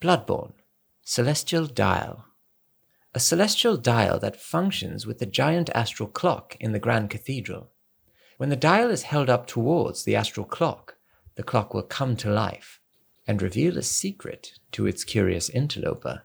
Bloodborne, Celestial Dial. A celestial dial that functions with the giant astral clock in the Grand Cathedral. When the dial is held up towards the astral clock, the clock will come to life and reveal a secret to its curious interloper.